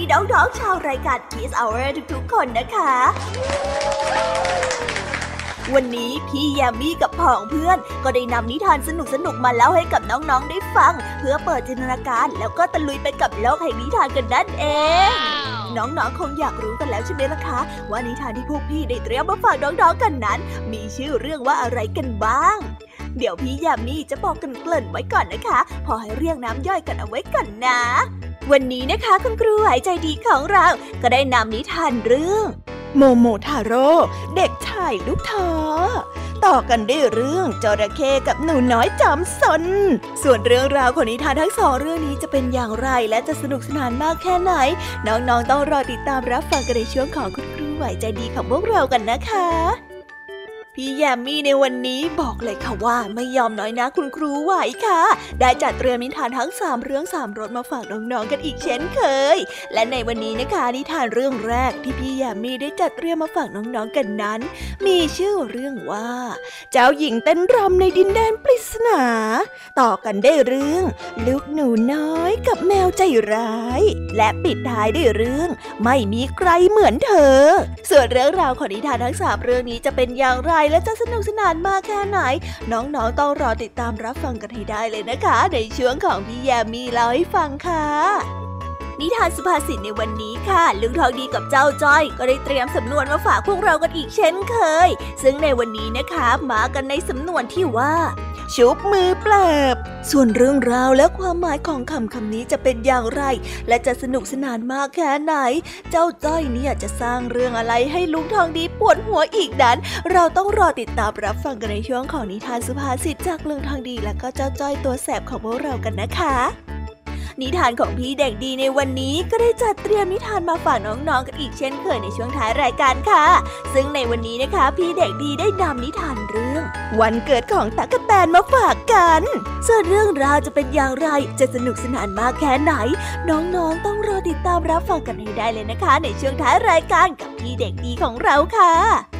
ดีน้องๆชาวรายการ Kiss Hour ทุกๆคนนะคะ วันนี้พี่ยามีกับผองเพื่อน ก็ได้นำนิทานสนุกๆมาเล่าให้กับน้องๆได้ฟัง เพื่อเปิดจินตนาการแล้วก็ตะลุยไปกับโลกแห่งนิทานกันนั่นเอง น้องๆคงอยากรู้กันแล้วใช่ไหมล่ะคะ ว่านิทานที่พวกพี่ได้เตรียมมาฝากน้องๆกันนั้น มีชื่อเรื่องว่าอะไรกันบ้าง เดี๋ยวพี่ยามีจะบอกกันเกริ่นไว้ก่อนนะคะ พอให้เรียงน้ำย่อยกันเอาไว้ก่อนนะ วันนี้นะคะคุณครูหายใจดีของเรา ก็ได้นำนิทานเรื่อง โมโมทาโร่เด็กชายลูกทอต่อกันด้วยเรื่องจระเข้กับหนูน้อยจอมสน ส่วนเรื่องราวของนิทานทั้งสองเรื่องนี้จะเป็นอย่างไรและจะสนุกสนานมากแค่ไหน น้องๆต้องรอติดตามรับฟังกันในช่วงของคุณครูไหวใจดีของพวกเรากันนะคะ พี่แยมมี่ในวันนี้บอกเลยค่ะว่าไม่ยอมน้อยนะคุณครูไหวค่ะ ได้จัดเตรียมนิทานทั้งสามเรื่องสามรสมาฝากน้องๆกันอีกเช่นเคย และในวันนี้นะคะนิทานเรื่องแรกที่พี่แยมมี่ได้จัดเตรียมมาฝากน้องๆกันนั้น มีชื่อเรื่องว่า เจ้าหญิงเต้นรำในดินแดนปริศนา ต่อกันได้เรื่อง ลูกหนูน้อยกับแมวใจร้าย และปิดท้ายด้วยเรื่อง ไม่มีใครเหมือนเธอ ส่วนเรื่องราวของนิทานทั้งสามเรื่องนี้จะเป็นอย่างไรและจะสนุกสนานมากแค่ไหน น้องๆต้องรอติดตามรับฟังกันให้ได้เลยนะคะ ในช่วงของพี่แยมมีเล่าให้ฟังค่ะ นิทานสุภาษิตในวันนี้ค่ะ ลุงทองดีกับเจ้าจ้อย ก็ได้เตรียมสำนวนมาฝากพวกเรากันอีกเช่นเคย ซึ่งในวันนี้นะคะมากันในสำนวนที่ว่าชุบมือเปลบส่วนเรื่องราวและความหมายของคำคำนี้จะเป็นอย่างไร และจะสนุกสนานมากแค่ไหน เจ้าจ้อยเนี่ยจะสร้างเรื่องอะไรให้ลุงทองดีปวดหัวอีกนั้น เราต้องรอติดตามรับฟังกันในช่วงของนิทานสุภาษิตจากลุงทองดี และก็เจ้าจ้อยตัวแสบของพวกเรากันนะคะ นิทานของพี่เด็กดีในวันนี้ก็ได้จัดเตรียมนิทานมาฝากน้องๆกันอีกเช่นเคยในช่วงท้ายรายการค่ะ ซึ่งในวันนี้นะคะ พี่เด็กดีได้นำนิทานเรื่อง วันเกิดของตะกะแตนมาฝากกัน ส่วนเรื่องราวจะเป็นอย่างไรจะสนุกสนานมากแค่ไหน น้องๆต้องรอติดตามรับฟังกันให้ได้เลยนะคะ ในช่วงท้ายรายการกับพี่เด็กดีของเราค่ะ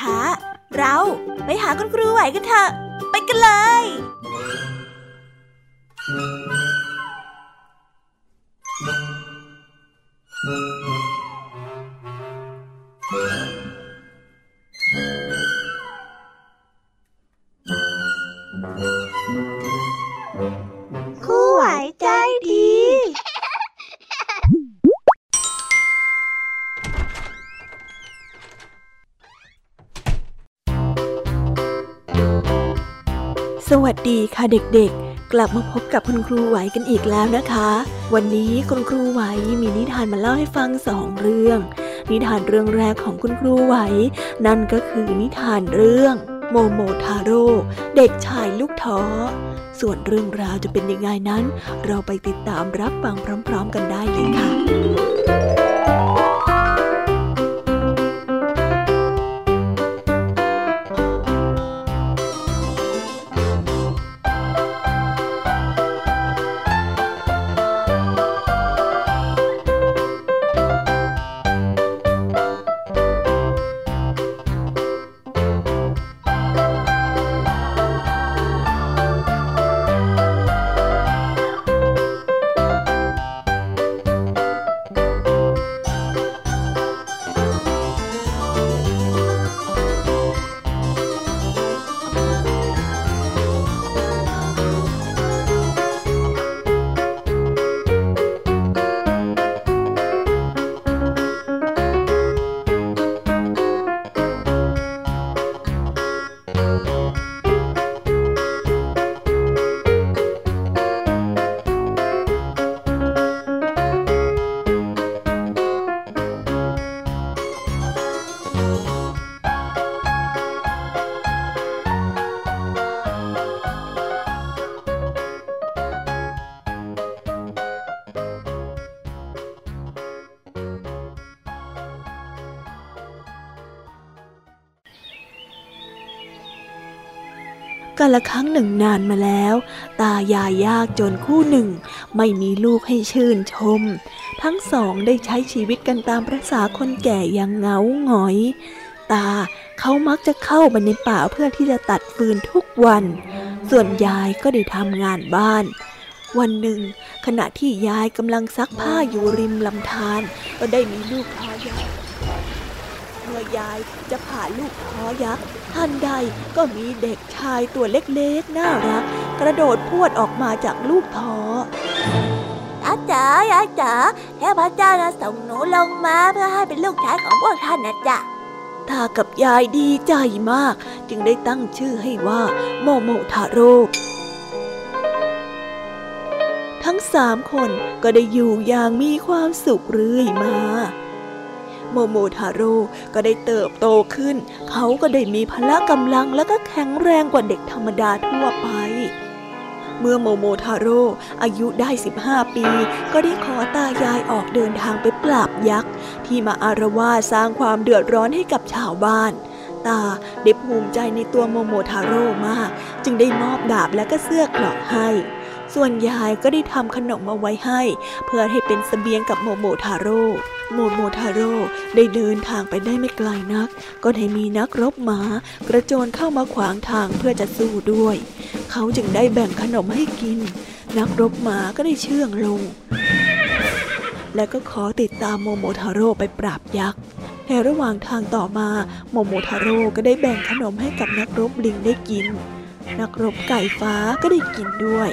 ช้า เราไปหาคุณครูไหวกันเถอะ ดีค่ะเด็กๆ กลับมาพบกับคุณครูไหวกันอีกแล้วนะคะ วันนี้คุณครูไหวมีนิทานมาเล่าให้ฟังสองเรื่อง นิทานเรื่องแรกของคุณครูไหว นั่นก็คือนิทานเรื่อง โมโมทาโร่เด็กชายลูกท้อส่วนเรื่องราวจะเป็นยังไงนั้น เราไปติดตามรับฟังพร้อม ๆ กันได้เลยค่ะ กันละครั้งหนึ่งนานมาแล้ว ตายายยากจนคู่หนึ่ง ไม่มีลูกให้ชื่นชม ทั้งสองได้ใช้ชีวิตกันตามประษาคนแก่อย่างเงาหงอย ตาเขามักจะเข้าไปในป่าเพื่อที่จะตัดฟืนทุกวัน ส่วนยายก็ได้ทำงานบ้าน วันหนึ่ง ขณะที่ยายกำลังซักผ้าอยู่ริมลำธารก็ได้มีลูกค้ายายเมื่อยายจะผ่าลูกท้อยักษ์ ทันใดก็มีเด็กชายตัวเล็กๆ น่ารัก กระโดดพวดออกมาจากลูกท้ออาจ๋าอาจ๋าแค่พระเจ้านะส่งหนูลงมาเพื่อให้เป็นลูกชายของพวกท่านนะจ๊ะตากับยายดีใจมาก จึงได้ตั้งชื่อให้ว่า โมโมทาโร่ทั้งสามคนก็ได้อยู่อย่างมีความสุขเรื่อยมา โมโมทาโร่ก็ได้เติบโตขึ้น เขาก็ได้มีพละกำลังและก็แข็งแรงกว่าเด็กธรรมดาทั่วไปเมื่อโมโมทาโร่อายุได้ 15 ปี ก็ได้ขอตายายออกเดินทางไปปราบยักษ์ ที่มาอาละวาดสร้างความเดือดร้อนให้กับชาวบ้าน ตาได้ภูมิใจในตัวโมโมทาโร่มาก จึงได้มอบดาบและก็เสื้อเกราะให้ ส่วนยายก็ได้ทำขนมมาไว้ให้ เพื่อให้เป็นเสบียงกับโมโมทาโร่โมโมทาโร่ได้เดินทางไปได้ไม่ไกลนัก ก็ได้มีนักรบหมา กระโจนเข้ามาขวางทางเพื่อจะสู้ด้วย เขาจึงได้แบ่งขนมให้กิน นักรบหมาก็ได้เชื่องลง และก็ขอติดตามโมโมทาโร่ไปปราบยักษ์ในระหว่างทางต่อมาโมโมทาโร่ก็ได้แบ่งขนมให้กับนักรบลิงได้กิน นักรบไก่ฟ้าก็ได้กินด้วย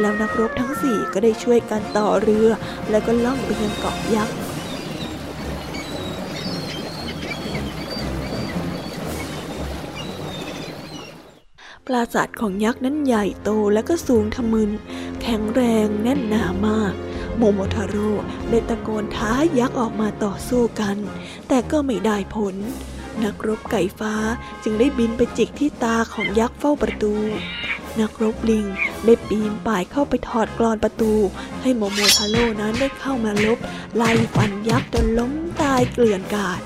แล้วนักรบทั้งสี่ก็ได้ช่วยกันต่อเรือ แล้วก็ล่องไปยังเกาะยักษ์ปราสาทของยักษ์นั้นใหญ่โตและก็สูงทะมึน แข็งแรงแน่นหนามาก โมโมทาโร่ได้ตะโกนท้ายักษ์ออกมาต่อสู้กัน แต่ก็ไม่ได้ผล นักรบไก่ฟ้าจึงได้บินไปจิกที่ตาของยักษ์เฝ้าประตู นักรบลิงได้ปีนป่ายเข้าไปถอดกรอนประตู ให้โมโมทาโร่นั้นได้เข้ามาลบไล่ฟันยักษ์จนล้มตายเกลื่อนกาด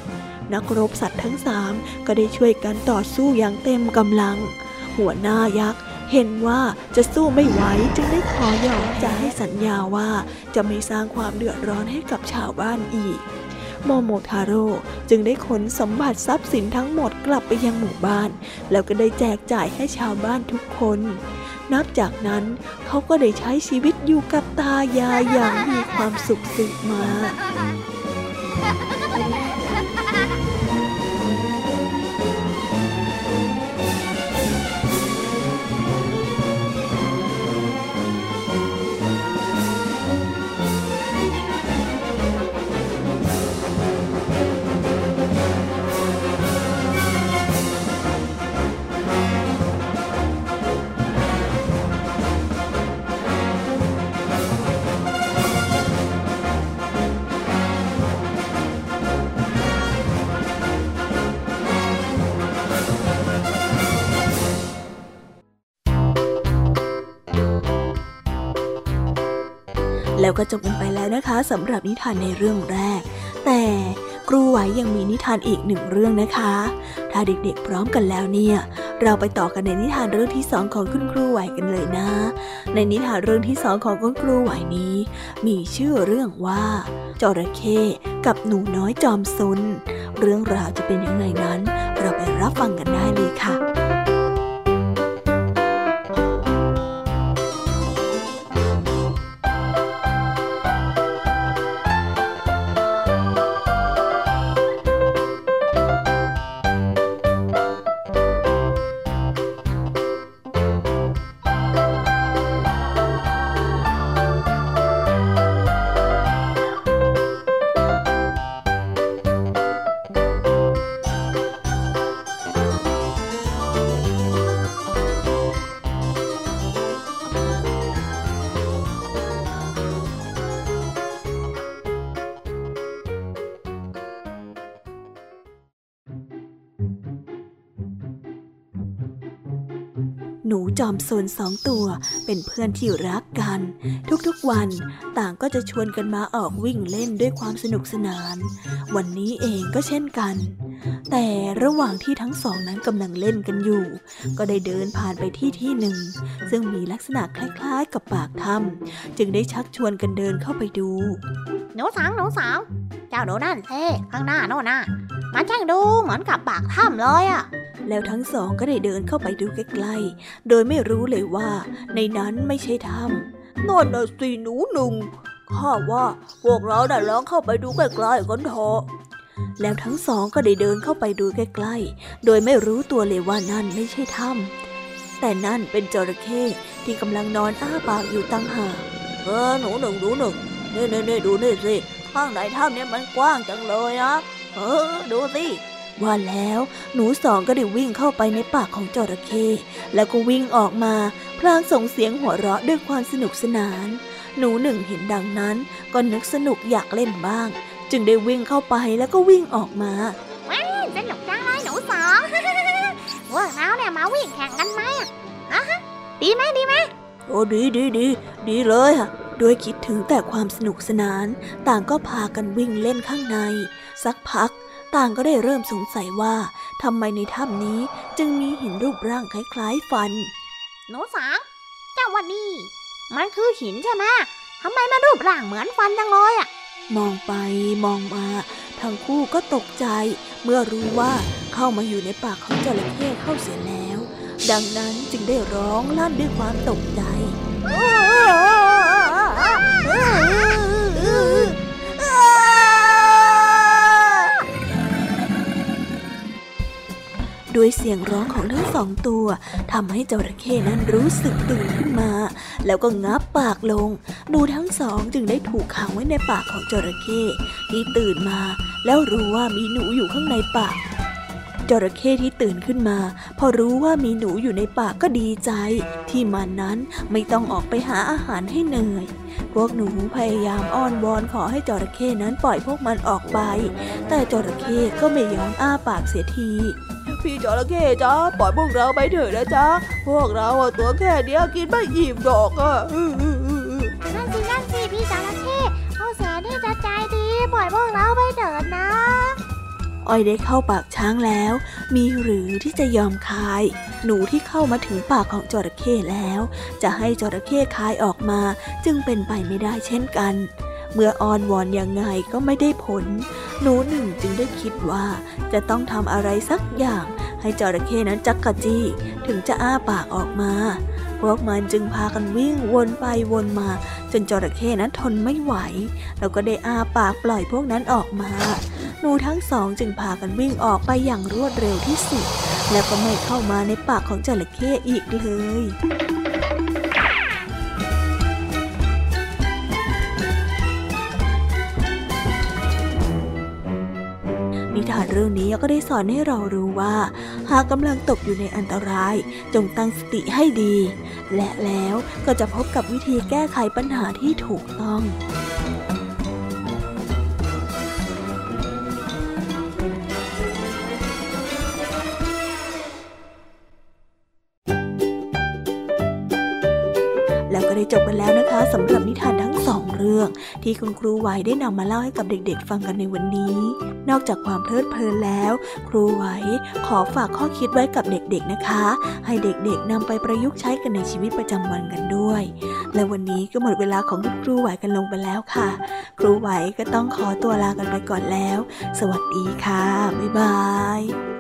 นักรบสัตว์ทั้งสามก็ได้ช่วยกันต่อสู้อย่างเต็มกำลัง หัวหน้ายักษ์เห็นว่าจะสู้ไม่ไหวจึงได้ขอยอมจะให้สัญญาว่าจะไม่สร้างความเดือดร้อนให้กับชาวบ้านอีก โมโมทาโร่จึงได้ขนสมบัติทรัพย์สินทั้งหมดกลับไปยังหมู่บ้าน แล้วก็ได้แจกจ่ายให้ชาวบ้านทุกคน นับจากนั้นเขาก็ได้ใช้ชีวิตอยู่กับตายายอย่างมีความสุขสืบมา แล้วก็จบกันไปแล้วนะคะสำหรับนิทานในเรื่องแรก แต่ครูไหวยังมีนิทานอีกหนึ่งเรื่องนะคะ ถ้าเด็กๆพร้อมกันแล้วเนี่ย เราไปต่อกันในนิทานเรื่องที่สองของคุณครูไหวกันเลยนะ ในนิทานเรื่องที่สองของคุณครูไหวนี้ มีชื่อเรื่องว่าจระเข้กับหนูน้อยจอมซนเรื่องราวจะเป็นยังไงนั้น เราไปรับฟังกันได้เลยค่ะ อมโซนสองตัวเป็นเพื่อนที่รักกัน ทุกๆวันต่างก็จะชวนกันมาออกวิ่งเล่นด้วยความสนุกสนาน วันนี้เองก็เช่นกัน แต่ระหว่างที่ทั้งสองนั้นกำลังเล่นกันอยู่ ก็ได้เดินผ่านไปที่ที่หนึ่ง ซึ่งมีลักษณะคล้ายๆกับปากถ้ำจึงได้ชักชวนกันเดินเข้าไปดูหนูสาวหนูสาว เจ้าดูนั่นเท่ข้างหน้าโน่นน่ะมันช่างดูเหมือนกับปากถ้ำเลยอะแล้วทั้งสองก็ได้เดินเข้าไปดูใกล้ๆ โดยไม่รู้เลยว่า ในนั้นไม่ใช่ถ้ำนั่นน่ะสิหนูหนึ่งข้าว่าพวกเราได้ลองเข้าไปดูใกล้ๆกันเถอะ แล้วทั้งสองก็ได้เดินเข้าไปดูใกล้ๆ โดยไม่รู้ตัวเลยว่านั่นไม่ใช่ถ้ำแต่นั่นเป็นจระเข้ที่กำลังนอนอ้าปากอยู่ตั้งหากเออหนูหนึ่งหนูหนึ่งนี่นี่นี่ดูนี่สิข้างในถ้ำเนี่ยมันกว้างจังเลยนะเออดูสิว่าแล้วหนูสองก็ได้วิ่งเข้าไปในปากของจระเข้แล้วก็วิ่งออกมาพลางส่งเสียงหัวเราะด้วยความสนุกสนาน หนูหนึ่งเห็นดังนั้น ก็นึกสนุกอยากเล่นบ้าง จึงได้วิ่งเข้าไปแล้วก็วิ่งออกมาสนุกจังเลยหนูสองพวกเราเนี่ยมาวิ่งแข่งกันไหมอะฮะดีไหมดีไหมโอ้ดีดีดีดีเลยค่ะด้วยคิดถึงแต่ความสนุกสนาน ต่างก็พากันวิ่งเล่นข้างใน สักพัก ต่างก็ได้เริ่มสงสัยว่าทำไมในถ้ำนี้จึงมีหินรูปร่างคล้ายๆฟัน หนูสาวเจ้าวันนี้ มันคือหินใช่ไหมทำไมมันรูปร่างเหมือนฟันจังเลยอะ มองไปมองมา ทั้งคู่ก็ตกใจ เมื่อรู้ว่าเข้ามาอยู่ในปากของจระเข้เข้าเสียแล้ว ดังนั้นจึงได้ร้องลั่นด้วยความตกใจ ด้วยเสียงร้องของทั้งสองตัวทำให้จระเข้นั้นรู้สึกตื่นขึ้นมา แล้วก็งับปากลงหนูทั้งสองจึงได้ถูกขังไว้ในปากของจระเข้ที่ตื่นมา แล้วรู้ว่ามีหนูอยู่ข้างในปากจระเข้ที่ตื่นขึ้นมา พอรู้ว่ามีหนูอยู่ในปากก็ดีใจ ที่มันนั้นไม่ต้องออกไปหาอาหารให้เหนื่อย พวกหนูพยายามอ้อนวอนขอให้จระเข้นั้นปล่อยพวกมันออกไป แต่จระเข้ก็ไม่ยอมอ้าปากเสียที พี่จระเข้จ้าปล่อยพวกเราไปเถอะนะจ๊ะพวกเราอะตัวแค่เนี้ยกินไม่อิ่มดอกอะนั่นสินั่นสิพี่จระเข้เอาแสนที่จะใจดีปล่อยพวกเราไปเถิดนะอ้อยได้เข้าปากช้างแล้ว มีหรือที่จะยอมคาย หนูที่เข้ามาถึงปากของจระเข้แล้ว จะให้จระเข้คายออกมาจึงเป็นไปไม่ได้เช่นกัน เมื่ออ้อนวอนยังไงก็ไม่ได้ผล หนูหนึ่งจึงได้คิดว่าจะต้องทำอะไรสักอย่าง ให้จระเข้นั้นจักกะจี้ ถึงจะอ้าปากออกมา พวกมันจึงพากันวิ่งวนไปวนมา จนจระเข้นั้นทนไม่ไหว แล้วก็ได้อ้าปากปล่อยพวกนั้นออกมา หนูทั้งสองจึงพากันวิ่งออกไปอย่างรวดเร็วที่สุด แล้วก็ไม่เข้ามาในปากของจระเข้อีกเลย นิทานเรื่องนี้ก็ได้สอนให้เรารู้ว่า หากกำลังตกอยู่ในอันตราย จงตั้งสติให้ดี และแล้วก็จะพบกับวิธีแก้ไขปัญหาที่ถูกต้องแล้วก็ได้จบกันแล้วนะคะสำหรับนิทานทั้ง รื่องที่คุณครูไหวได้นำมาเล่าให้กับเด็กๆ ฟังกันในวันนี้ นอกจากความเพลิดเพลินแล้ว ครูไหวขอฝากข้อคิดไว้กับเด็กๆนะคะ ให้เด็กๆนำไปประยุกต์ใช้กันในชีวิตประจำวันกันด้วย และวันนี้ก็หมดเวลาของคุณครูไหวกันลงไปแล้วค่ะ ครูไหวก็ต้องขอตัวลากันไปก่อนแล้ว สวัสดีค่ะบ๊ายบาย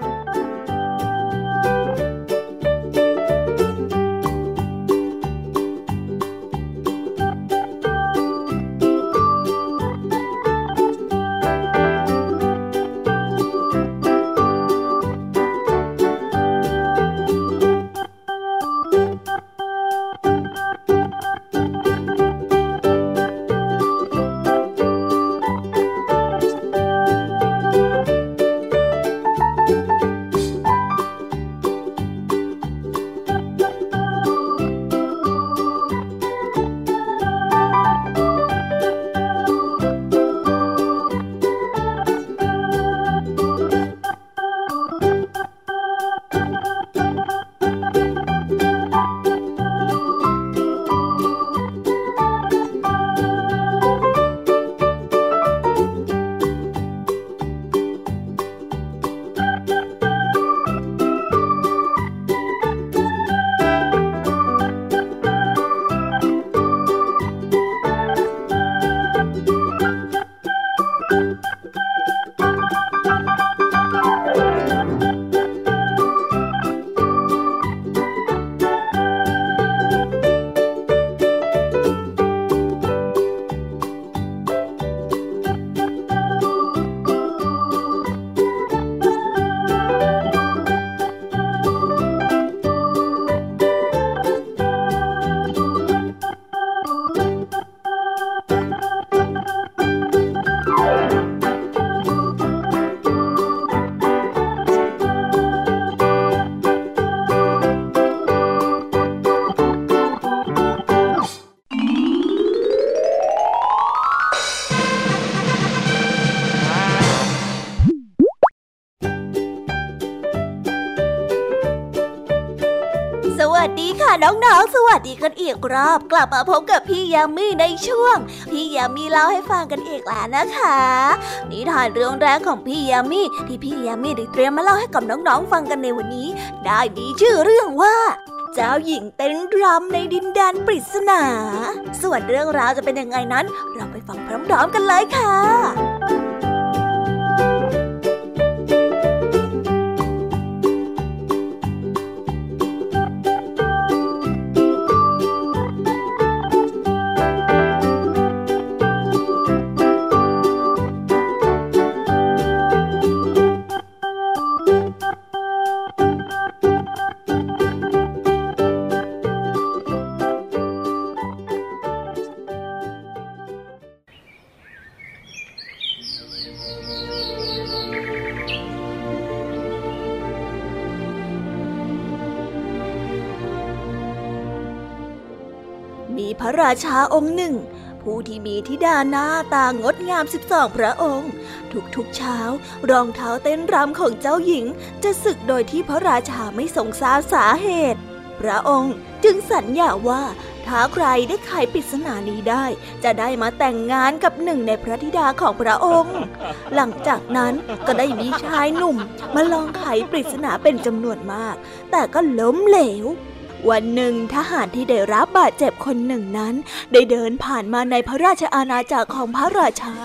อีกรอบ กลับมาพบกับพี่ยามีในช่วง พี่ยามีเล่าให้ฟังกันอีกแล้วนะคะ นิทานเรื่องแรกของพี่ยามีที่พี่ยามีได้เตรียมมาเล่าให้กับน้องๆฟังกันในวันนี้ ได้มีชื่อเรื่องว่าเจ้าหญิงเต้นรำในดินแดนปริศนา ส่วนเรื่องราวจะเป็นยังไงนั้น เราไปฟังพร้อมๆกันเลยค่ะ มีพระราชาองค์หนึ่ง ผู้ที่มีธิดาหน้าตางดงามสิบสองพระองค์ ทุกๆเช้ารองเท้าเต้นรำของเจ้าหญิง จะสึกโดยที่พระราชาไม่ทรงทราบสาเหตุ พระองค์จึงสัญญาว่าถ้าใครได้ไขปริศนานี้ได้ จะได้มาแต่งงานกับหนึ่งในพระธิดาของพระองค์ หลังจากนั้นก็ได้มีชายหนุ่ม มาลองไขปริศนาเป็นจำนวนมาก แต่ก็ล้มเหลว วันหนึ่งทหารที่ได้รับบาดเจ็บคนหนึ่งนั้น ได้เดินผ่านมาในพระราชอาณาจักรของพระราชา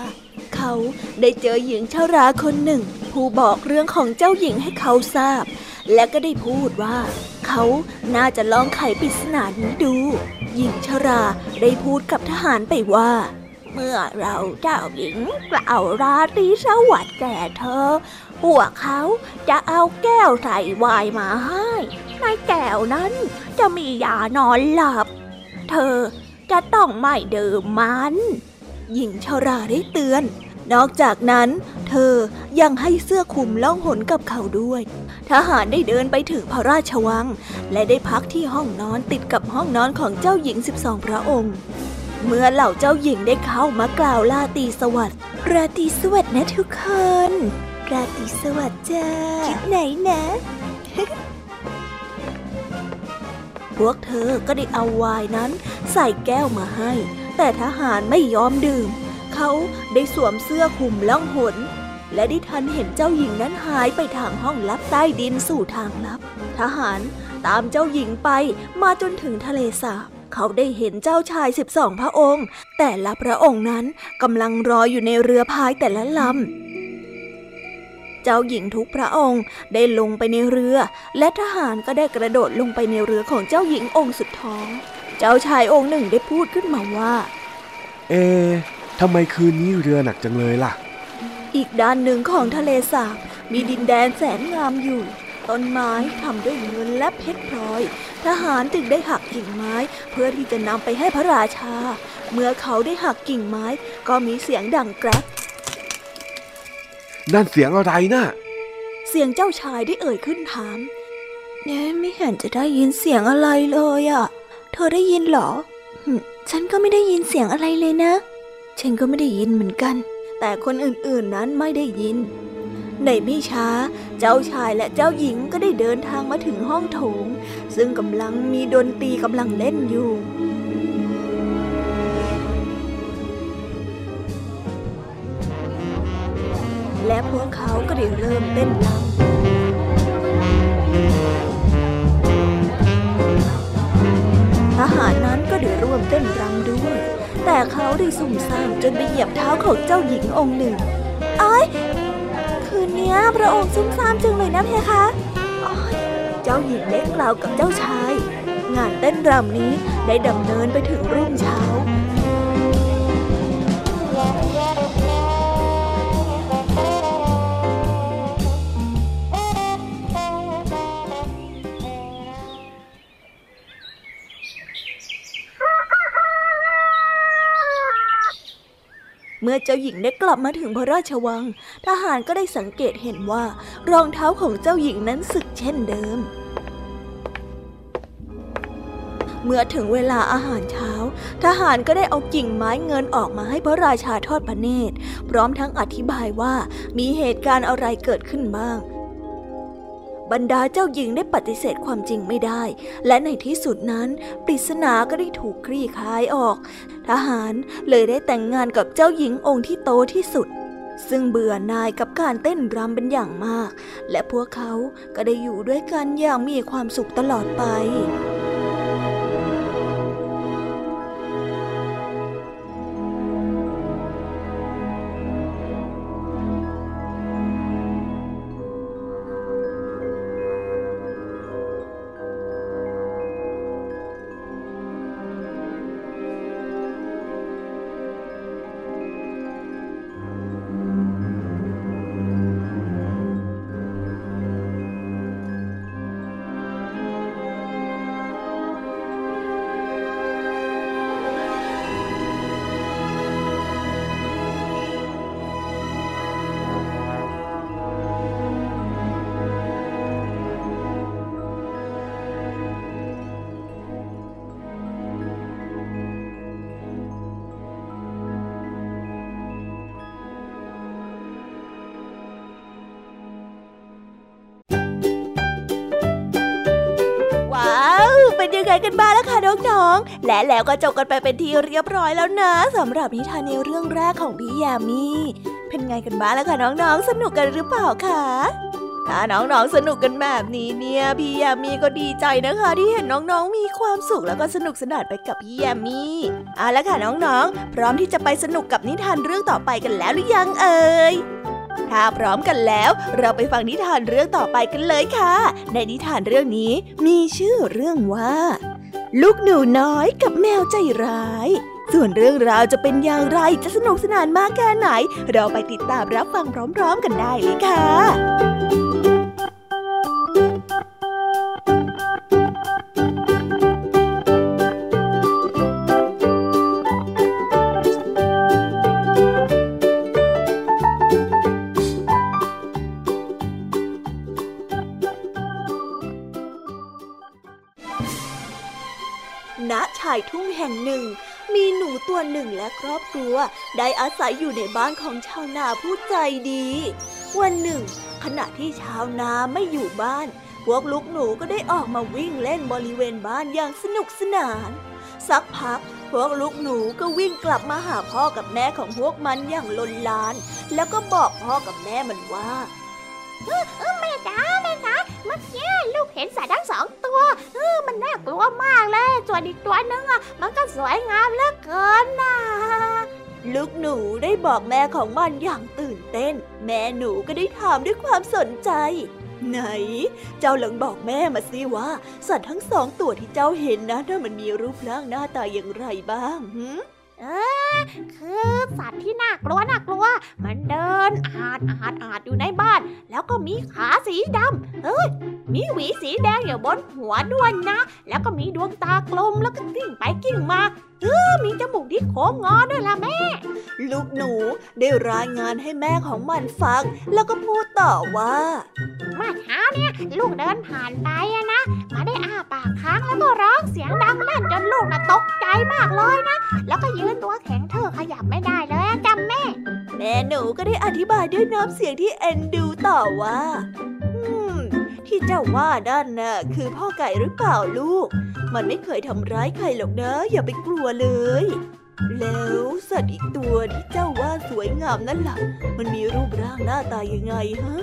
เขาได้เจอหญิงชาราคนหนึ่ง ผู้บอกเรื่องของเจ้าหญิงให้เขาทราบ และก็ได้พูดว่า เขาน่าจะลองไขปริศนานี้ดู หญิงชาราได้พูดกับทหารไปว่าเมื่อเราเจ้าหญิงกล่าวราตรีสวัสดิ์แก่เธอ พวกเขาจะเอาแก้วใส่ไวน์มาให้ ในแก้วนั้นจะมียานอนหลับ เธอจะต้องไม่ดื่มมัน หญิงชาราได้เตือน นอกจากนั้น เธอยังให้เสื้อคลุมล่องหนกับเขาด้วย ทหารได้เดินไปถึงพระราชวัง และได้พักที่ห้องนอนติดกับห้องนอนของเจ้าหญิงสิบองพระองค์เมื่อเหล่าเจ้าหญิงได้เข้ามากล่าวลาตีสวัสดิ์ราตีสวัสดิ์นะทุกคน ราตรีสวัสดิ์จ้าคิดไหนนะ พวกเธอก็ได้เอาไวน์นั้นใส่แก้วมาให้ แต่ทหารไม่ยอมดื่ม เขาได้สวมเสื้อคลุมล่องหน และได้ทันเห็นเจ้าหญิงนั้นหายไปทางห้องลับใต้ดินสู่ทางลับ ทหารตามเจ้าหญิงไปมาจนถึงทะเลสาบเขาได้เห็นเจ้าชายสิบสองพระองค์ แต่ละพระองค์นั้นกำลังรออยู่ในเรือพายแต่ละลำ เจ้าหญิงทุกพระองค์ได้ลงไปในเรือ และทหารก็ได้กระโดดลงไปในเรือของเจ้าหญิงองค์สุดท้อง เจ้าชายองค์หนึ่งได้พูดขึ้นมาว่า เอทำไมคืนนี้เรือหนักจังเลยล่ะ อีกด้านหนึ่งของทะเลสาบมีดินแดนแสนงามอยู่ ต้นไม้ทำด้วยเงินและเพชรพลอย ทหารจึงได้หักกิ่งไม้เพื่อที่จะนำไปให้พระราชา เมื่อเขาได้หักกิ่งไม้ก็มีเสียงดังแกรก นั่นเสียงอะไรนะ่ะ เสียงเจ้าชายได้เอ่ยขึ้นถามเนี่ไม่เห็นจะได้ยินเสียงอะไรเลยอะ่ะ เธอได้ยินหรอ ฉันก็ไม่ได้ยินเสียงอะไรเลยนะ ฉันก็ไม่ได้ยินเหมือนกัน แต่คนอื่นๆนั้นไม่ได้ยิน ในไม่ช้า เจ้าชายและเจ้าหญิงก็ได้เดินทางมาถึงห้องโถง ซึ่งกำลังมีดนตรีกำลังเล่นอยู่ และพวกเขาก็ได้เริ่มเต้นรำทหารนั้นก็ได้ร่วมเต้นรำด้วย แต่เขาได้สุ่มซ่ามจนไปเหยียบเท้าของเจ้าหญิงองค์หนึ่งอ้อยคืนนี้พระองค์ซุ่มซ่ามจึงเลยนะเพคะอ้อยเจ้าหญิงได้กล่าวกับเจ้าชาย งานเต้นรำนี้ได้ดำเนินไปถึงรุ่งเช้า เจ้าหญิงได้กลับมาถึงพระราชวัง ทหารก็ได้สังเกตเห็นว่ารองเท้าของเจ้าหญิงนั้นสึกเช่นเดิม เมื่อถึงเวลาอาหารเช้า ทหารก็ได้เอากิ่งไม้เงินออกมาให้พระราชาทอดพระเนตร พร้อมทั้งอธิบายว่ามีเหตุการณ์อะไรเกิดขึ้นบ้าง บรรดาเจ้าหญิงได้ปฏิเสธความจริงไม่ได้ และในที่สุดนั้น ปริศนาก็ได้ถูกคลี่คลายออก ทหารเลยได้แต่งงานกับเจ้าหญิงองค์ที่โตที่สุด ซึ่งเบื่อนายกับการเต้นรำเป็นอย่างมาก และพวกเขาก็ได้อยู่ด้วยกันอย่างมีความสุขตลอดไป ไงกันบ้างล่ะคะน้องๆ และแล้วก็จบกันไปเป็นที่เรียบร้อยแล้วนะสำหรับนิทานในเรื่องแรกของพี่ยามีเป็นไงกันบ้างล่ะคะน้องๆ สนุกกันหรือเปล่าคะถ้าน้องๆ สนุกกันแบบนี้เนี่ยพี่ยามีก็ดีใจนะคะ ที่เห็นน้องๆ มีความสุขแล้วก็สนุกสนานไปกับพี่ยามีเอาละค่ะน้องๆ พร้อมที่จะไปสนุกกับนิทานเรื่องต่อไปกันแล้วหรือยังเอ่ย ถ้าพร้อมกันแล้ว เราไปฟังนิทานเรื่องต่อไปกันเลยค่ะ ในนิทานเรื่องนี้มีชื่อเรื่องว่า ลูกหนูน้อยกับแมวใจร้าย ส่วนเรื่องราวจะเป็นอย่างไรจะสนุกสนานมากแค่ไหน เราไปติดตามรับฟังพร้อม ๆ กันได้เลยค่ะ หนึ่ง มีหนูตัวหนึ่งและครอบครัว ได้อาศัยอยู่ในบ้านของชาวนาผู้ใจดี วันหนึ่ง ขณะที่ชาวนาไม่อยู่บ้าน พวกลูกหนูก็ได้ออกมาวิ่งเล่นบริเวณบ้านอย่างสนุกสนาน สักพักพวกลูกหนูก็วิ่งกลับมาหาพ่อกับแม่ของพวกมันอย่างลนลาน แล้วก็บอกพ่อกับแม่มันว่าแม่จ๋าแม่จ๋า เมื่อกี้ลูกเห็นสัตว์ทั้งสองตัวเออมันน่ากลัวมากเลยส่วนอีกตัวนึงอะมันก็สวยงามเหลือเกินน่ะลูกหนูได้บอกแม่ของมันอย่างตื่นเต้น แม่หนูก็ได้ถามด้วยความสนใจ ไหน เจ้าหลังบอกแม่มาสิว่า สัตว์ทั้งสองตัวที่เจ้าเห็นนะถ้ามันมีรูปร่างหน้าตาอย่างไรบ้างหื เออคือสัตว์ที่น่ากลัวน่ากลัว มันเดินอาดอาดอาดอยู่ในบ้าน แล้วก็มีขาสีดำเอ้ยมีหวีสีแดงอยู่บนหัวด้วยนะ แล้วก็มีดวงตากลมแล้วก็กิ้งไปกิ้งมา เออมีจมูกที่โค้งงอด้วยล่ะแม่ ลูกหนูได้รายงานให้แม่ของมันฟัง แล้วก็พูดต่อว่าเมื่อเช้าเนี่ยลูกเดินผ่านไปอะนะมาได้อ้าปากค้างแล้วก็ร้องเสียงดังลั่นจนลูกน่ะตกใจมากเลยนะ แล้วก็ยืนตัวแข็งเธอขยับไม่ได้เลยจำแม่ แม่หนูก็ได้อธิบายด้วยน้ำเสียงที่เอ็นดูต่อว่า ที่เจ้าว่าด้านน่ะคือพ่อไก่หรือเปล่าลูก มันไม่เคยทำร้ายใครหรอกนะอย่าไปกลัวเลย แล้วสัตว์อีกตัวที่เจ้าว่าสวยงามนั่นล่ะ มันมีรูปร่างหน้าตายังไงฮะ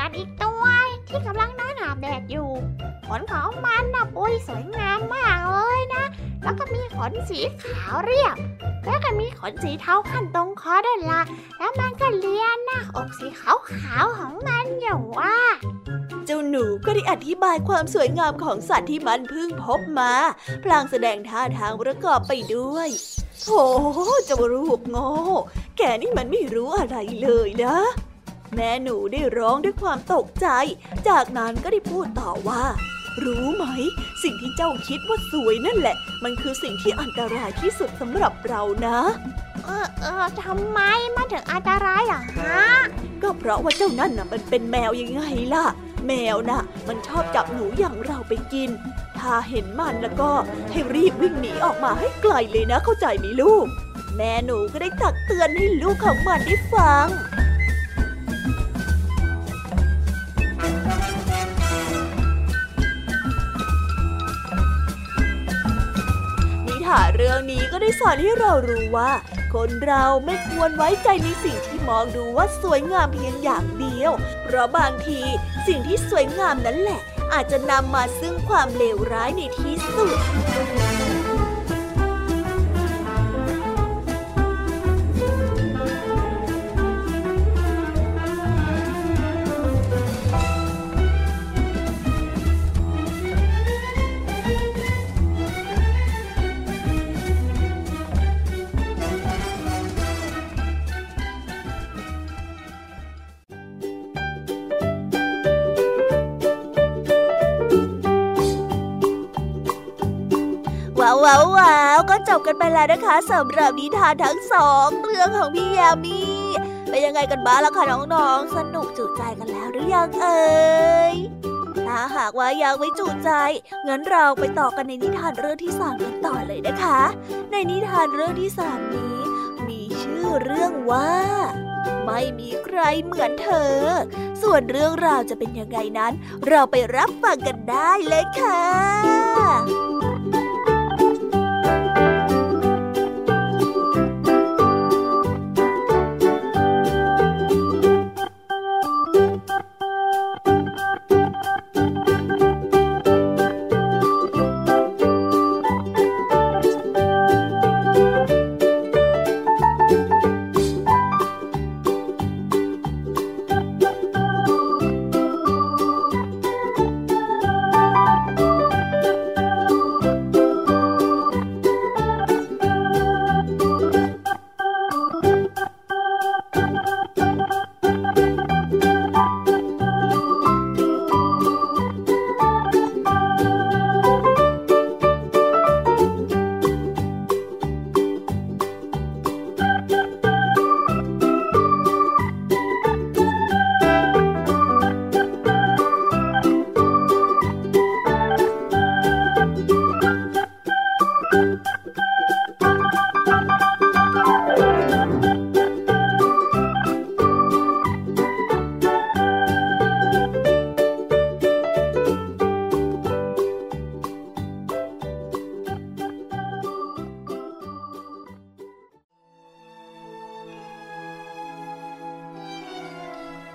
สัตว์อีกตัวที่กำลังนอนอาบแดดอยู่ ขนของมันนะปุ้ยสวยงามมากเลยนะ แล้วก็มีขนสีขาวเรียบ แล้วก็มีขนสีเทาขั้นตรงคอด้วยล่ะแล้วมันก็เลียนหน้าอกสีขาวๆของมันอยู่ว่า เจ้าหนูก็ได้อธิบายความสวยงามของสัตว์ที่มันเพิ่งพบมา พลางแสดงท่าทางประกอบไปด้วยโธ่เจ้าลูกโง่แกนี่มันไม่รู้อะไรเลยนะ แม่หนูได้ร้องด้วยความตกใจ จากนั้นก็ได้พูดต่อว่า รู้ไหม สิ่งที่เจ้าคิดว่าสวยนั่นแหละ มันคือสิ่งที่อันตรายที่สุดสำหรับเรานะ เออเออทำไมมันถึงอันตรายอะฮะ ก็เพราะว่าเจ้านั่นน่ะมันเป็นแมวยังไงล่ะ แมวนะ่ะ มันชอบจับหนูอย่างเราไปกิน ถ้าเห็นมันแล้วก็ให้รีบวิ่งหนีออกมาให้ไกลเลยนะเข้าใจไหมลูก แม่หนูก็ได้ตักเตือนให้ลูกของมันได้ฟัง นิทานเรื่องนี้ก็ได้สอนให้เรารู้ว่า คนเราไม่ควรไว้ใจในสิ่งที่มองดูว่าสวยงามเพียงอย่างเดียว เพราะบางทีสิ่งที่สวยงามนั้นแหละ อาจจะนำมาซึ่งความเลวร้ายในที่สุด จบกันไปแล้วนะคะสำหรับนิทานทั้งสองเรื่องของพี่ยามีเป็นยังไงกันบ้างล่ะคะน้องๆ สนุกจุใจกันแล้วหรือยังเอ่ยถ้าหากว่ายังไม่จุใจ งั้นเราไปต่อกันในนิทานเรื่องที่สามกันต่อเลยนะคะ ในนิทานเรื่องที่สามนี้ มีชื่อเรื่องว่า ไม่มีใครเหมือนเธอ ส่วนเรื่องราวจะเป็นยังไงนั้น เราไปรับฟังกันได้เลยค่ะ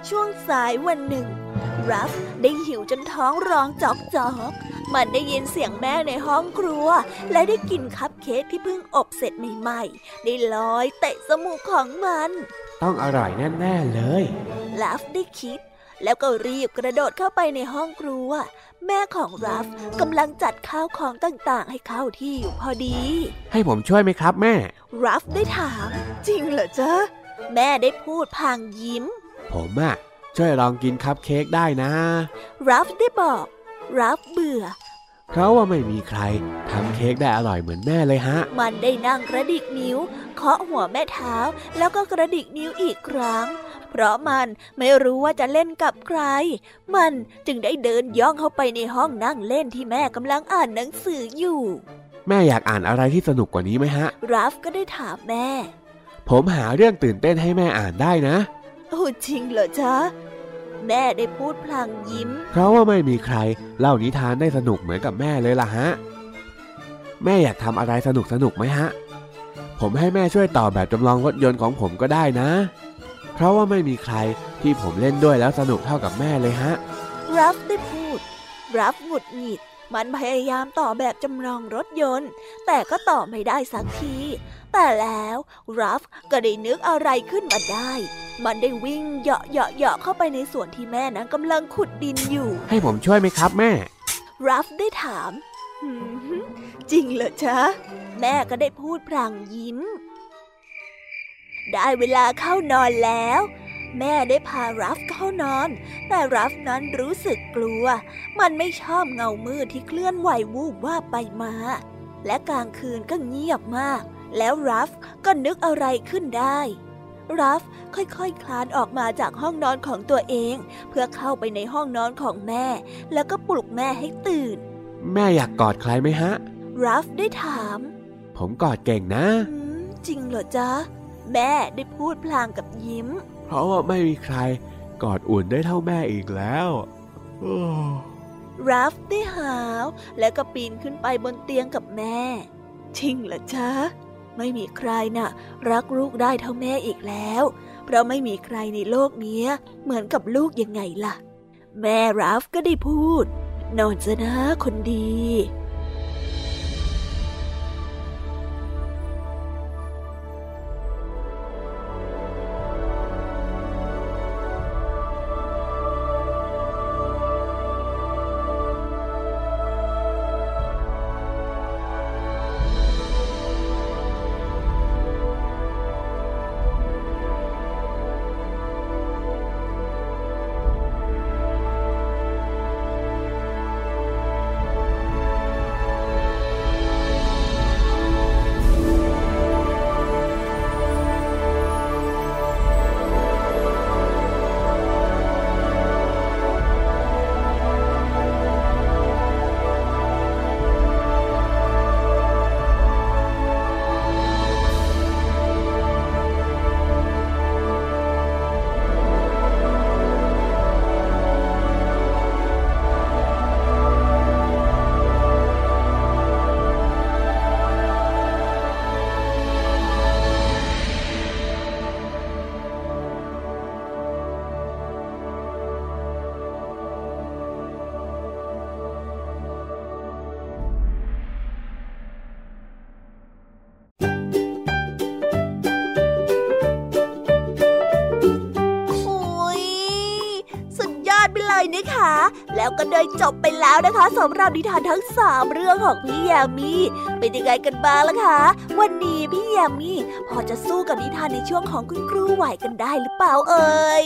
ช่วงสายวันหนึ่ง รัฟได้หิวจนท้องร้องจอกจอกมันได้ยินเสียงแม่ในห้องครัว และได้กินคัพเค้กที่เพิ่งอบเสร็จใหม่ๆ ได้ลอยเตะจมูกของมัน ต้องอร่อยแน่ๆเลยรัฟได้คิด แล้วก็รีบกระโดดเข้าไปในห้องครัว แม่ของรัฟกำลังจัดข้าวของต่างๆ ให้เข้าที่อยู่พอดี ให้ผมช่วยไหมครับแม่ รัฟได้ถาม จริงเหรอจ๊ะ แม่ได้พูดพลางยิ้ม ผมอะช่วยลองกินคัพเค้กได้นะ รัฟได้บอก รัฟเบื่อ เพราะว่าไม่มีใครทำเค้กได้อร่อยเหมือนแม่เลยฮะ มันได้นั่งกระดิกนิ้ว เคาะหัวแม่เท้า แล้วก็กระดิกนิ้วอีกครั้ง เพราะมันไม่รู้ว่าจะเล่นกับใคร มันจึงได้เดินย่องเข้าไปในห้องนั่งเล่นที่แม่กำลังอ่านหนังสืออยู่ แม่อยากอ่านอะไรที่สนุกกว่านี้ไหมฮะ รัฟก็ได้ถามแม่ ผมหาเรื่องตื่นเต้นให้แม่อ่านได้นะ โอ้จริงเหรอจ๊ะ แม่ได้พูดพลางยิ้ม เพราะว่าไม่มีใครเล่านิทานได้สนุกเหมือนกับแม่เลยล่ะฮะ แม่อยากทำอะไรสนุกสนุกไหมฮะ ผมให้แม่ช่วยต่อแบบจำลองรถยนต์ของผมก็ได้นะ เพราะว่าไม่มีใครที่ผมเล่นด้วยแล้วสนุกเท่ากับแม่เลยฮะ รัฟได้พูด รัฟหงุดหงิด มันพยายามต่อแบบจำลองรถยนต์ แต่ก็ต่อไม่ได้สักที แต่แล้วรัฟก็ได้นึกอะไรขึ้นมาได้ มันได้วิ่งเหาะเหาะเหาะเข้าไปในส่วนที่แม่นั้นกำลังขุดดินอยู่ ให้ผมช่วยไหมครับแม่ รัฟได้ถามหืมจริงเหรอจ๊ะ แม่ก็ได้พูดพลางยิ้ม ได้เวลาเข้านอนแล้ว แม่ได้พารัฟเข้านอน แต่รัฟนั้นรู้สึกกลัว มันไม่ชอบเงามืดที่เคลื่อนไหววูบว่าบไปมา และกลางคืนก็เงียบมาก แล้วรัฟก็นึกอะไรขึ้นได้ รัฟค่อยๆคคลานออกมาจากห้องนอนของตัวเอง เพื่อเข้าไปในห้องนอนของแม่ แล้วก็ปลุกแม่ให้ตื่น แม่อยากกอดใครไหมฮะ รัฟได้ถาม ผมกอดเก่งนะอืมจริงเหรอจ๊ะ แม่ได้พูดพลางกับยิ้ม เพราะว่าไม่มีใครกอดอุ่นได้เท่าแม่อีกแล้วรัฟได้หาว แล้วก็ปีนขึ้นไปบนเตียงกับแม่จริงเหรอจ๊ะ ไม่มีใครน่ะ รักลูกได้เท่าแม่อีกแล้ว เพราะไม่มีใครในโลกนี้เหมือนกับลูกยังไงล่ะ แม่ราฟก็ได้พูด นอนซะนะคนดี แล้วก็ได้จบไปแล้วนะคะสำหรับนิทานทั้งสามเรื่องของพี่ยามีเป็นยังไงกันบ้างล่ะคะ วันนี้พี่ยามีพอจะสู้กับนิทานในช่วงของคุณครูไหวกันได้หรือเปล่าเอ่ย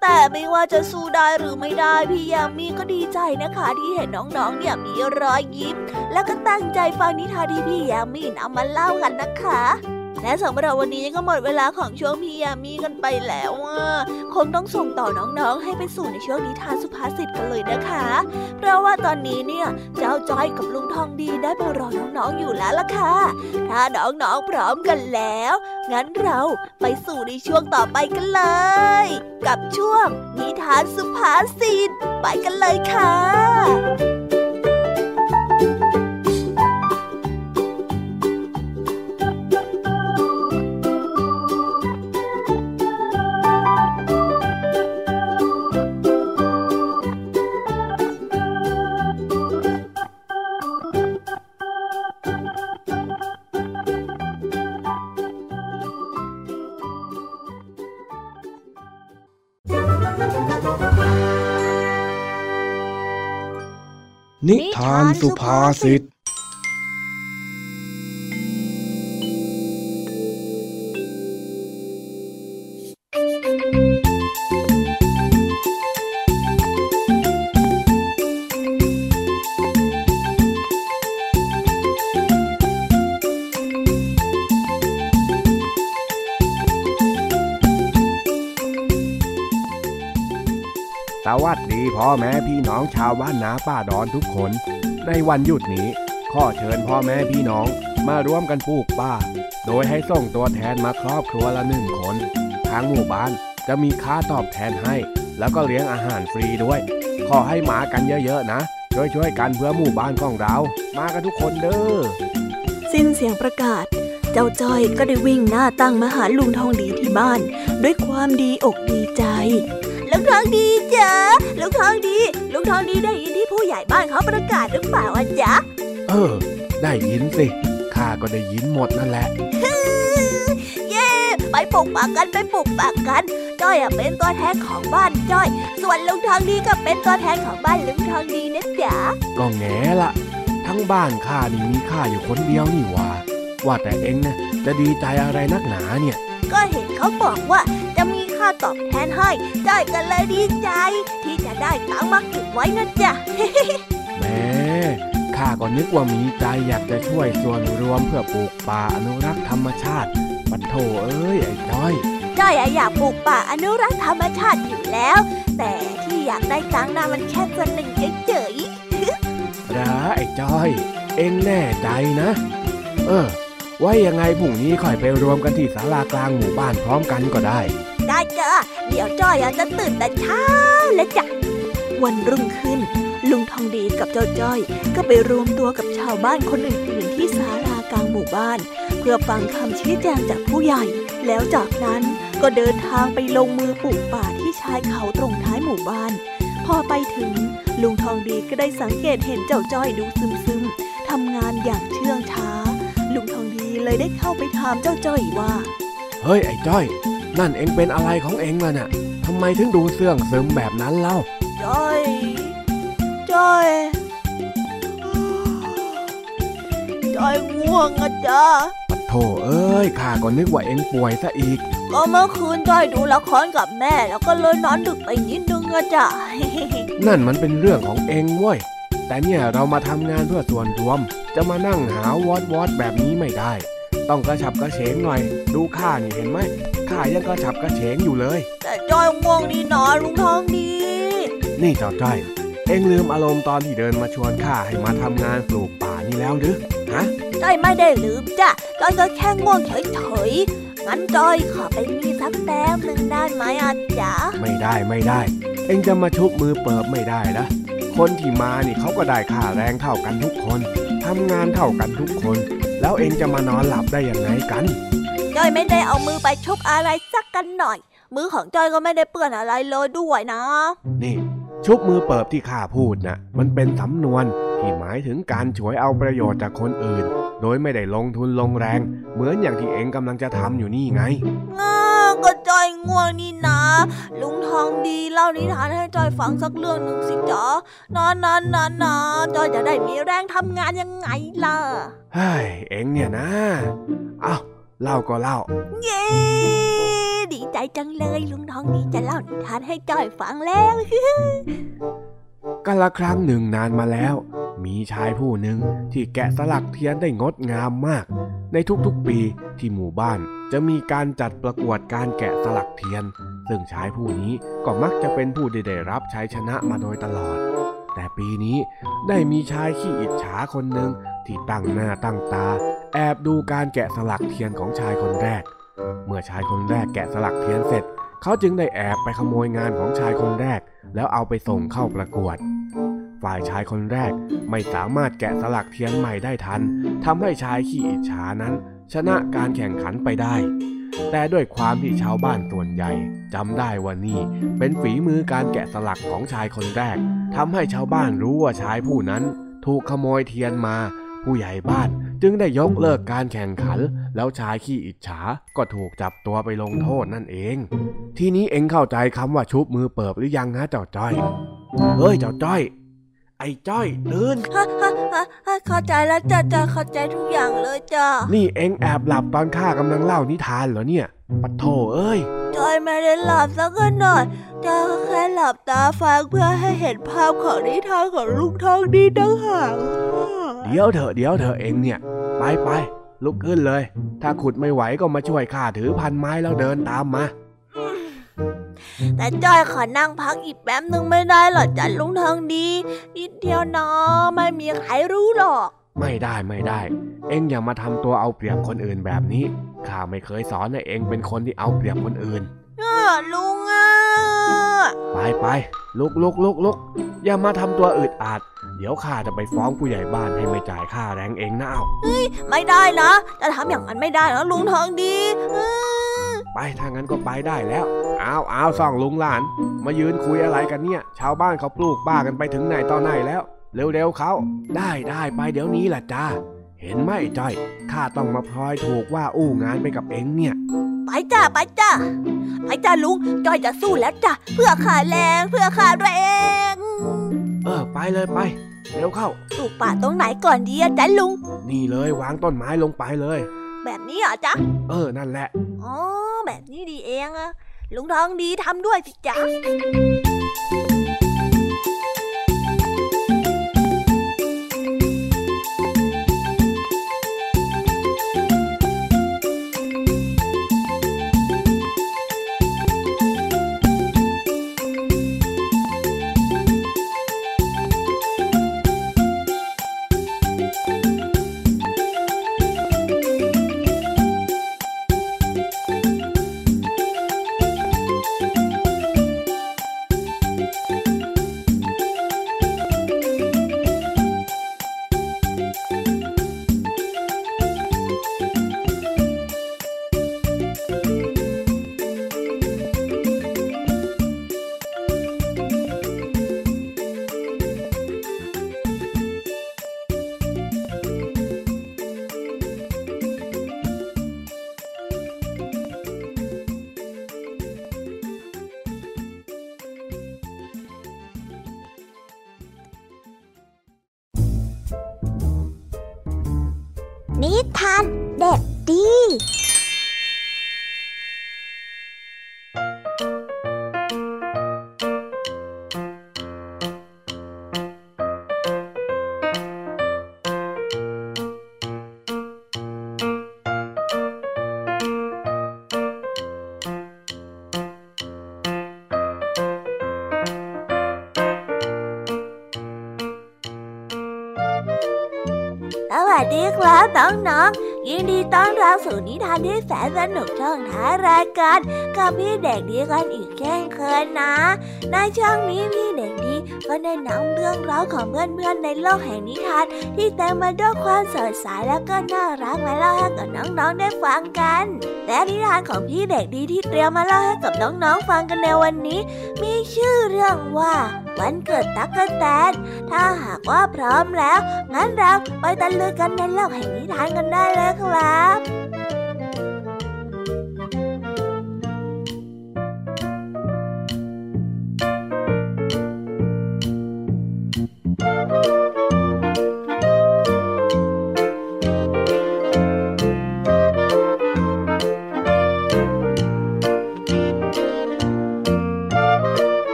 แต่ไม่ว่าจะสู้ได้หรือไม่ได้พี่ยามีก็ดีใจนะคะ ที่เห็นน้องๆ เนี่ยมีรอยยิ้ม แล้วก็ตั้งใจฟังนิทานที่พี่ยามีนำมาเล่ากันนะคะ และสำหรับวันนี้ก็หมดเวลาของช่วงพี่ยามีกันไปแล้วอะคงต้องส่งต่อน้องๆ ให้ไปสู่ในช่วงนิทานสุภาษิตกันเลยนะคะ เพราะว่าตอนนี้เนี่ยเจ้าจ้อยกับลุงทองดีได้มารอน้องๆอยู่แล้วล่ะค่ะ ถ้าน้องๆพร้อมกันแล้ว งั้นเราไปสู่ในช่วงต่อไปกันเลย กับช่วงนิทานสุภาษิตไปกันเลยค่ะานสุภาษิตาวบ้านนาป่าดอนทุกคน ในวันหยุดนี้ขอเชิญพ่อแม่พี่น้องมาร่วมกันปลูกป่า โดยให้ส่งตัวแทนมาครอบครัวละหนึ่งคน ทางหมู่บ้านจะมีค่าตอบแทนให้ แล้วก็เลี้ยงอาหารฟรีด้วย ขอให้มากันเยอะๆนะ ช่วยๆกันเพื่อหมู่บ้านของเรา มากันทุกคนเด้อ สิ้นเสียงประกาศ เจ้าจ้อยก็ได้วิ่งหน้าตั้งมาหาลุงทองดีที่บ้าน ด้วยความดีอกดีใจ ลุงทองดีจ้ะลุงทองดี ลุงทองดีได้ยินที่ผู้ใหญ่บ้านเขาประกาศหรือเปล่าอะจ๊ะ เออ ได้ยินสิข้าก็ได้ยินหมดนั่นแหละเย่ไปปลูกปากกันไปปลูกปากกันจ้อยเป็นตัวแทนของบ้านจ้อย ส่วนลุงทองดีก็เป็นตัวแทนของบ้านลุงทองดีนะจ๊ะก็แง่ละทั้งบ้านข้านี่มีข้าอยู่คนเดียวนี่ว่าว่าแต่เอ็งนะจะดีใจอะไรนักหนาเนี่ย ก็เห็นเขาบอกว่าจะมี ค่าตอบแทนให้จ้อยกันเลยดีใจ ที่จะได้ตังค์มาเก็บไว้นะจ๊ะแม่ข้าก็นึกว่ามีใจอยากจะช่วยส่วนรวมเพื่อปลูกป่าอนุรักษ์ธรรมชาติปัดโถเอ้ยไอ้จ้อยจ้อยอยากปลูกป่าอนุรักษ์ธรรมชาติอยู่แล้ว แต่ที่อยากได้ตังค์น่ะมันแค่ส่วนหนึ่งเฉยๆระไอ้จ้อย เอ็งแน่ใจนะ เออไว้ยังไงพรุ่งนี้ค่อยไปรวมกันที่ศาลากลางหมู่บ้านพร้อมกันก็ได้ได้ จ้ะเดี๋ยวจ้อยจะตื่นแต่เช้าและจ้ะวันรุ่งขึ้น ลุงทองดีกับเจ้าจ้อย ก็ไปรวมตัวกับชาวบ้านคนอื่นๆที่ศาลากลางหมู่บ้าน เพื่อฟังคำชี้แจงจากผู้ใหญ่ แล้วจากนั้นก็เดินทางไปลงมือปลูกป่าที่ชายเขาตรงท้ายหมู่บ้าน พอไปถึง ลุงทองดีก็ได้สังเกตเห็นเจ้าจ้อยดูซึมๆทำงานอย่างเชื่องช้า ลุงทองดีเลยได้เข้าไปถามเจ้าจ้อยว่า เฮ้ยไอ้จ้อย นั่นเองเป็นอะไรของเองล่ะน่ะทำไมถึงดูเสื่องซึมแบบนั้นเล่าจ้อยจ้อยจ้อยง่วงอะจ้าปะโถเอ้ยข้าก็นึกว่าเองป่วยซะอีก ก็เมื่อคืนจ้อยดูละครกับแม่ แล้วก็เลยนอนดึกไปนิดนึงอะจ้ะนั่นมันเป็นเรื่องของเองเว้ยแต่เนี่ยเรามาทำงานเพื่อส่วนรวม จะมานั่งหาวอดวอดแบบนี้ไม่ได้ ต้องกระฉับกระเฉงหน่อย ดูข้านี่เห็นไหมข้ายังกระฉับกระเฉงอยู่เลย แต่จ้อยง่วงนี่นอนลุงทองดี นี่เจ้าจ้อย เอ็งลืมอารมณ์ตอนที่เดินมาชวนข้าให้มาทำงานปลูกป่านี่แล้วหรือฮะจ้อยไม่ได้ลืมจ้ะจ้อยก็แค่ง่วงเฉยๆงั้นจ้อยขอไปมีสักแต้มหนึ่งได้ไหมอาจ๊ะไม่ได้ไม่ได้ เอ็งจะมาชุบมือเปิบไม่ได้นะคนที่มานี่เขาก็ได้ค่าแรงเท่ากันทุกคนทำงานเท่ากันทุกคน แล้วเอ็งจะมานอนหลับได้ยังไงกันจ้อยไม่ได้เอามือไปชุบอะไรสักกันหน่อย มือของจ้อยก็ไม่ได้เปื้อนอะไรเลยด้วยนะ นี่ ชุบมือเปิบที่ข้าพูดนะมันเป็นสำนวนที่หมายถึงการฉวยเอาประโยชน์จากคนอื่น โดยไม่ได้ลงทุนลงแรง เหมือนอย่างที่เอ็งกำลังจะทำอยู่นี่ไง ง้าก็จอยง่วงนี่นะ ลุงทองดีเล่านิทานให้จอยฟังสักเรื่องหนึ่งสิจ๊ะนานนานนานนาจ้อยจะได้มีแรงทำงานยังไงล่ะเฮ้ยเอ็งเนี่ยนะเอาเล่าก็เล่า เย้ดีใจจังเลยลุงทองดีจะเล่านิทานให้จอยฟังแล้ว กันละครั้งหนึ่งนานมาแล้ว มีชายผู้หนึ่งที่แกะสลักเทียนได้งดงามมาก ในทุกๆปีที่หมู่บ้านจะมีการจัดประกวดการแกะสลักเทียน ซึ่งชายผู้นี้ก็มักจะเป็นผู้ได้รับชัยชนะมาโดยตลอด แต่ปีนี้ได้มีชายขี้อิจฉาคนหนึ่งที่ตั้งหน้าตั้งตา แอบดูการแกะสลักเทียนของชายคนแรก เมื่อชายคนแรกแกะสลักเทียนเสร็จ เขาจึงได้แอบไปขโมยงานของชายคนแรก แล้วเอาไปส่งเข้าประกวด ฝ่ายชายคนแรกไม่สามารถแกะสลักเทียนใหม่ได้ทันทำให้ชายขี้อิจฉานั้น ชนะการแข่งขันไปได้ แต่ด้วยความที่ชาวบ้านส่วนใหญ่จำได้ว่านี่เป็นฝีมือการแกะสลักของชายคนแรกทำให้ชาวบ้านรู้ว่าชายผู้นั้น ถูกขโมยเทียนมา ผู้ใหญ่บ้านจึงได้ยกเลิกการแข่งขัน แล้วชายขี้อิจฉาก็ถูกจับตัวไปลงโทษนั่นเอง ทีนี้เอ็งเข้าใจคำว่าชุบมือเปิบหรือยังฮะเจ้าจ้อยเฮ้ยเจ้าจ้อย ไอ้จ้อยตื่นฮะฮะฮะฮะเข้าใจแล้วจ้ะจ้ะเข้าใจทุกอย่างเลยจ้ะนี่เอ็งแอบหลับตอนข้ากำลังเล่านิทานเหรอเนี่ยปะโถเอ้ยจอยไม่ได้หลับสักหน่อยจ้อยก็แค่หลับตาฟังเพื่อให้เห็นภาพของนิทานของลุงทองดีตั้งหากเดี๋ยวเถอะเดี๋ยวเถอะเอ็งเนี่ย ไปไป ลุกขึ้นเลย ถ้าขุดไม่ไหวก็มาช่วยข้าถือพันไม้แล้วเดินตามมา แต่จอยขอนั่งพักอีกแป๊บนึงไม่ได้เหรอจ้ะลุงทองดี นิดเดียวนะไม่มีใครรู้หรอก ไม่ได้ไม่ได้ เอ็งอย่ามาทำตัวเอาเปรียบคนอื่นแบบนี้ข้าไม่เคยสอนให้เอ็งเป็นคนที่เอาเปรียบคนอื่นอ้าลุงอะไปไปลุกลุกลุกลุกอย่ามาทำตัวอึดอัดเดี๋ยวข้าจะไปฟ้องผู้ใหญ่บ้านให้ไม่จ่ายค่าแรงเองนะเอาไม่ได้นะ จะทำอย่างนั้นไม่ได้นะลุงทองดีอื้อไปถ้างั้นก็ไปได้แล้วอ้าวอ้าวส่องลุงหลาน มายืนคุยอะไรกันเนี่ย ชาวบ้านเขาปลูกบ้ากันไปถึงไหนตอนไหนแล้ว เร็วๆเขา ได้ได้ไปเดี๋ยวนี้แหละจ้าเห็นไหมไอ้จ้อยข้าต้องมาพลอยถูกว่าอู้งานไปกับเอ็งเนี่ย ไปจ้ะไปจ้ะไปจ้ะลุงจอยจะสู้แล้วจ้ะเพื่อขาแรงเพื่อขาแรง เออไปเลยไป เร็วเข้าปลูกป่าตรงไหนก่อนดีอะจ๊ะลุง นี่เลยวางต้นไม้ลงไปเลย แบบนี้เหรอจ๊ะ เออ นั่นแหละ อ๋อ แบบนี้ดีเองอะลุงทองดีทำด้วยสิจ๊ะ วัสดีครับน้องๆ ยินดีต้อนรับสู่นิทานที่แสนสนุกช่องท้ายรายการกับพี่เด็กดีกันอีกแค่เคยนะ ในช่องนี้พี่เด็กดีก็ได้นำเรื่องราวของเพื่อนๆในโลกแห่งนิทาน ที่เต็มมาด้วยความสดใสและก็น่ารักมาเล่าให้กับน้องๆได้ฟังกัน และนิทานของพี่เด็กดีที่เตรียมมาเล่าให้กับน้องๆฟังกันในวันนี้ มีชื่อเรื่องว่า วันเกิดตั๊กแตน ถ้าหากว่าพร้อมแล้ว งั้นเราไปตะลุยกันในโลกแห่งนิทานกันได้เลยครับ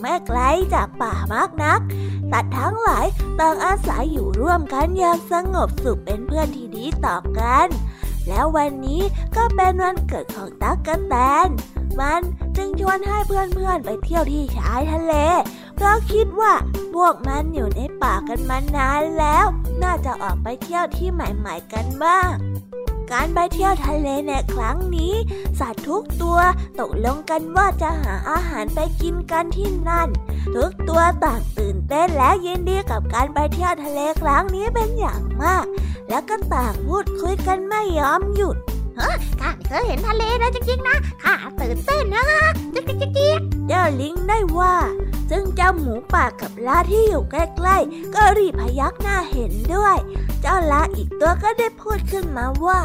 ไม่ไกลจากป่ามากนัก สัตว์ทั้งหลายต่างอาศัยอยู่ร่วมกันอย่างสงบสุขเป็นเพื่อนที่ดีต่อกัน แล้ววันนี้ก็เป็นวันเกิดของตั๊กแตน มันจึงชวนให้เพื่อนๆไปเที่ยวที่ชายทะเล เพราะคิดว่าพวกมันอยู่ในป่ากันมานานแล้ว น่าจะออกไปเที่ยวที่ใหม่ ๆ กันบ้าง การไปเที่ยวทะเลในครั้งนี้ สัตว์ทุกตัวตกลงกันว่าจะหาอาหารไปกินกันที่นั่น ทุกตัวต่างตื่นเต้นและยินดีกับการไปเที่ยวทะเลครั้งนี้เป็นอย่างมาก แล้วก็ต่างพูดคุยกันไม่ยอมหยุดเฮ้ข้าเคยเห็นทะเลนะจริงๆนะข้าตื่นเต้นนะจิ๊กจิ๊กจิ๊กเจ้าลิงได้ว่า ซึ่งเจ้าหมูป่ากับลาที่อยู่ใกล้ๆ ก็รีบพยักหน้าเห็นด้วย เจ้าลาอีกตัวก็ได้พูดขึ้นมาว่า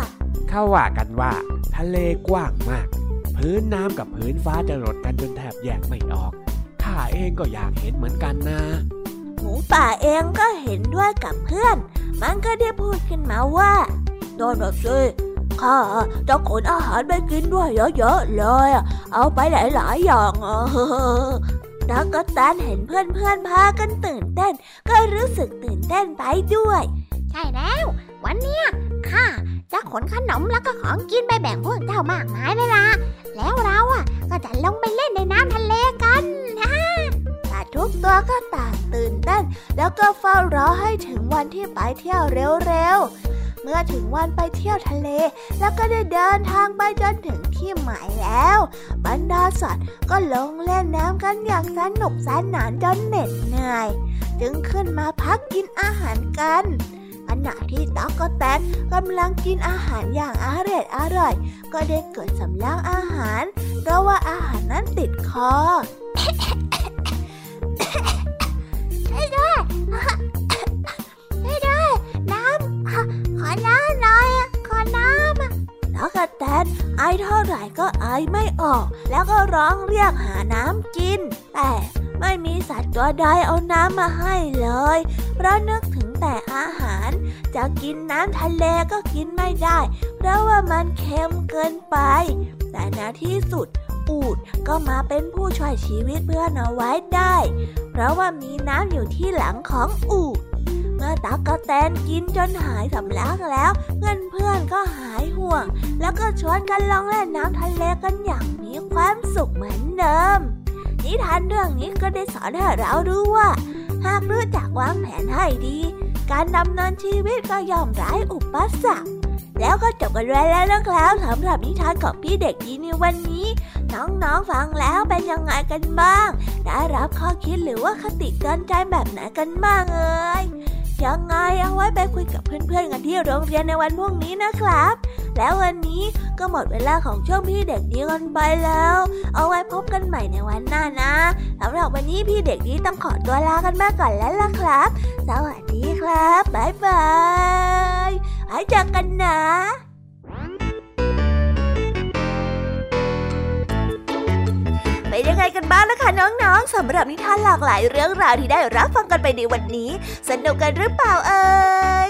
เขาว่ากันว่า ทะเลกว้างมาก พื้นน้ำกับพื้นฟ้าจะรดกันจนแทบแยกไม่ออกข้าเองก็อยากเห็นเหมือนกันนะ หมูป่าเองก็เห็นด้วยกับเพื่อน มันก็ได้พูดขึ้นมาว่าโดนแบบซิข้าจะขนอาหารไปกินด้วยเยอะๆเลย เอาไปหลายๆอย่าง ดักก็ตันเห็นเพื่อนๆพากันตื่นเต้น ก็รู้สึกตื่นเต้นไปด้วย ใช่แล้ว วันเนี้ยข้าจะขนขนมแล้วก็ของกินไปแบ่งพวกเจ้ามากมายเลยล่ะ แล้วเราอะก็จะลงไปเล่นในน้ำทะเลกันฮะแต่ทุกตัวก็ต่างตื่นเต้น แล้วก็เฝ้ารอให้ถึงวันที่ไปเที่ยวเร็ว เมื่อถึงวันไปเที่ยวทะเล แล้วก็ได้เดินทางไปจนถึงที่หมายแล้ว บรรดาสัตว์ก็ลงเล่นน้ำกันอย่างสนุกสนานจนเหน็ดเหนื่อย จึงขึ้นมาพักกินอาหารกันขณะที่ต๊อกก็แตนกำลังกินอาหารอย่างอร่อยอร่อย ก็ได้เกิดสำลักอาหาร เพราะว่าอาหารนั้นติดคอใช่ด้วยใช่ด้น้ขอ น้ำหน่อยขอน้ำแล้วกระแตนไอเท่าไหร่ก็ไอไม่ออก แล้วก็ร้องเรียกหาน้ำกิน แต่ไม่มีสัตว์ตัวใดเอาน้ำมาให้เลย เพราะนึกถึงแต่อาหาร จะกินน้ำทะเลก็กินไม่ได้ เพราะว่ามันเค็มเกินไป แต่ในที่สุดอูดก็มาเป็นผู้ช่วยชีวิตเพื่อนเอาไว้ได้ เพราะว่ามีน้ำอยู่ที่หลังของอูด มื่อตั๊กกแตนกินจนหายสำลักแล้ว เพื่อนเพื่อนก็หายห่วง แล้วก็ชวนกันลองเล่นน้ำทะเลกันอย่างมีความสุขเหมือนเดิม นิทานเรื่องนี้ก็ได้สอนให้เรารู้ว่า หากรู้จักวางแผนให้ดี การดำเนินชีวิตก็ย่อมไร้อุปสรรคแล้วก็จบกันไปแล้วนะครับสำหรับนิทานของพี่เด็กดีในวันนี้ น้องๆฟังแล้วเป็นยังไงกันบ้าง ได้รับข้อคิดหรือว่าคติเตือนใจแบบไหนกันบ้างเอ่ย ยังไงเอาไว้ไปคุยกับเพื่อนๆกันที่โรงเรียนในวันพรุ่งนี้นะครับ แล้ววันนี้ก็หมดเวลาของช่วงพี่เด็กดีกันไปแล้ว เอาไว้พบกันใหม่ในวันหน้านะสำหรับวันนี้พี่เด็กดีต้องขอตัวลากันมาก่อนแล้วล่ะครับ สวัสดีครับบ๊ายบายไว้เจอกันนะ เป็นยังไงกันบ้างล่ะคะน้องๆสำหรับนิทานหลากหลายเรื่องราวที่ได้รับฟังกันไปในวันนี้ สนุกกันหรือเปล่าเอ่ย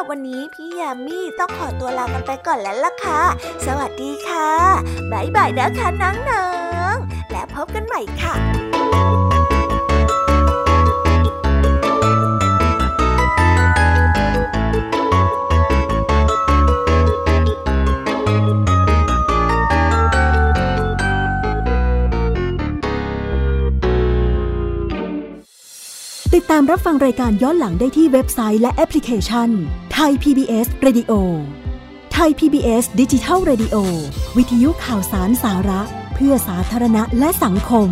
บรับวันนี้พี่ยามีต้องขอตัวลากันไปก่อนแล้วล่ะค่ะ สวัสดีค่ะบ๊ายบายนะคะน้องๆและพบกันใหม่ค่ะติดตามรับฟังรายการย้อนหลังได้ที่เว็บไซต์และแอปพลิเคชันไทย PBS Radio ไทย PBS ดิจิทัล Radio วิทยุข่าวสารสาระ เพื่อสาธารณะและสังคม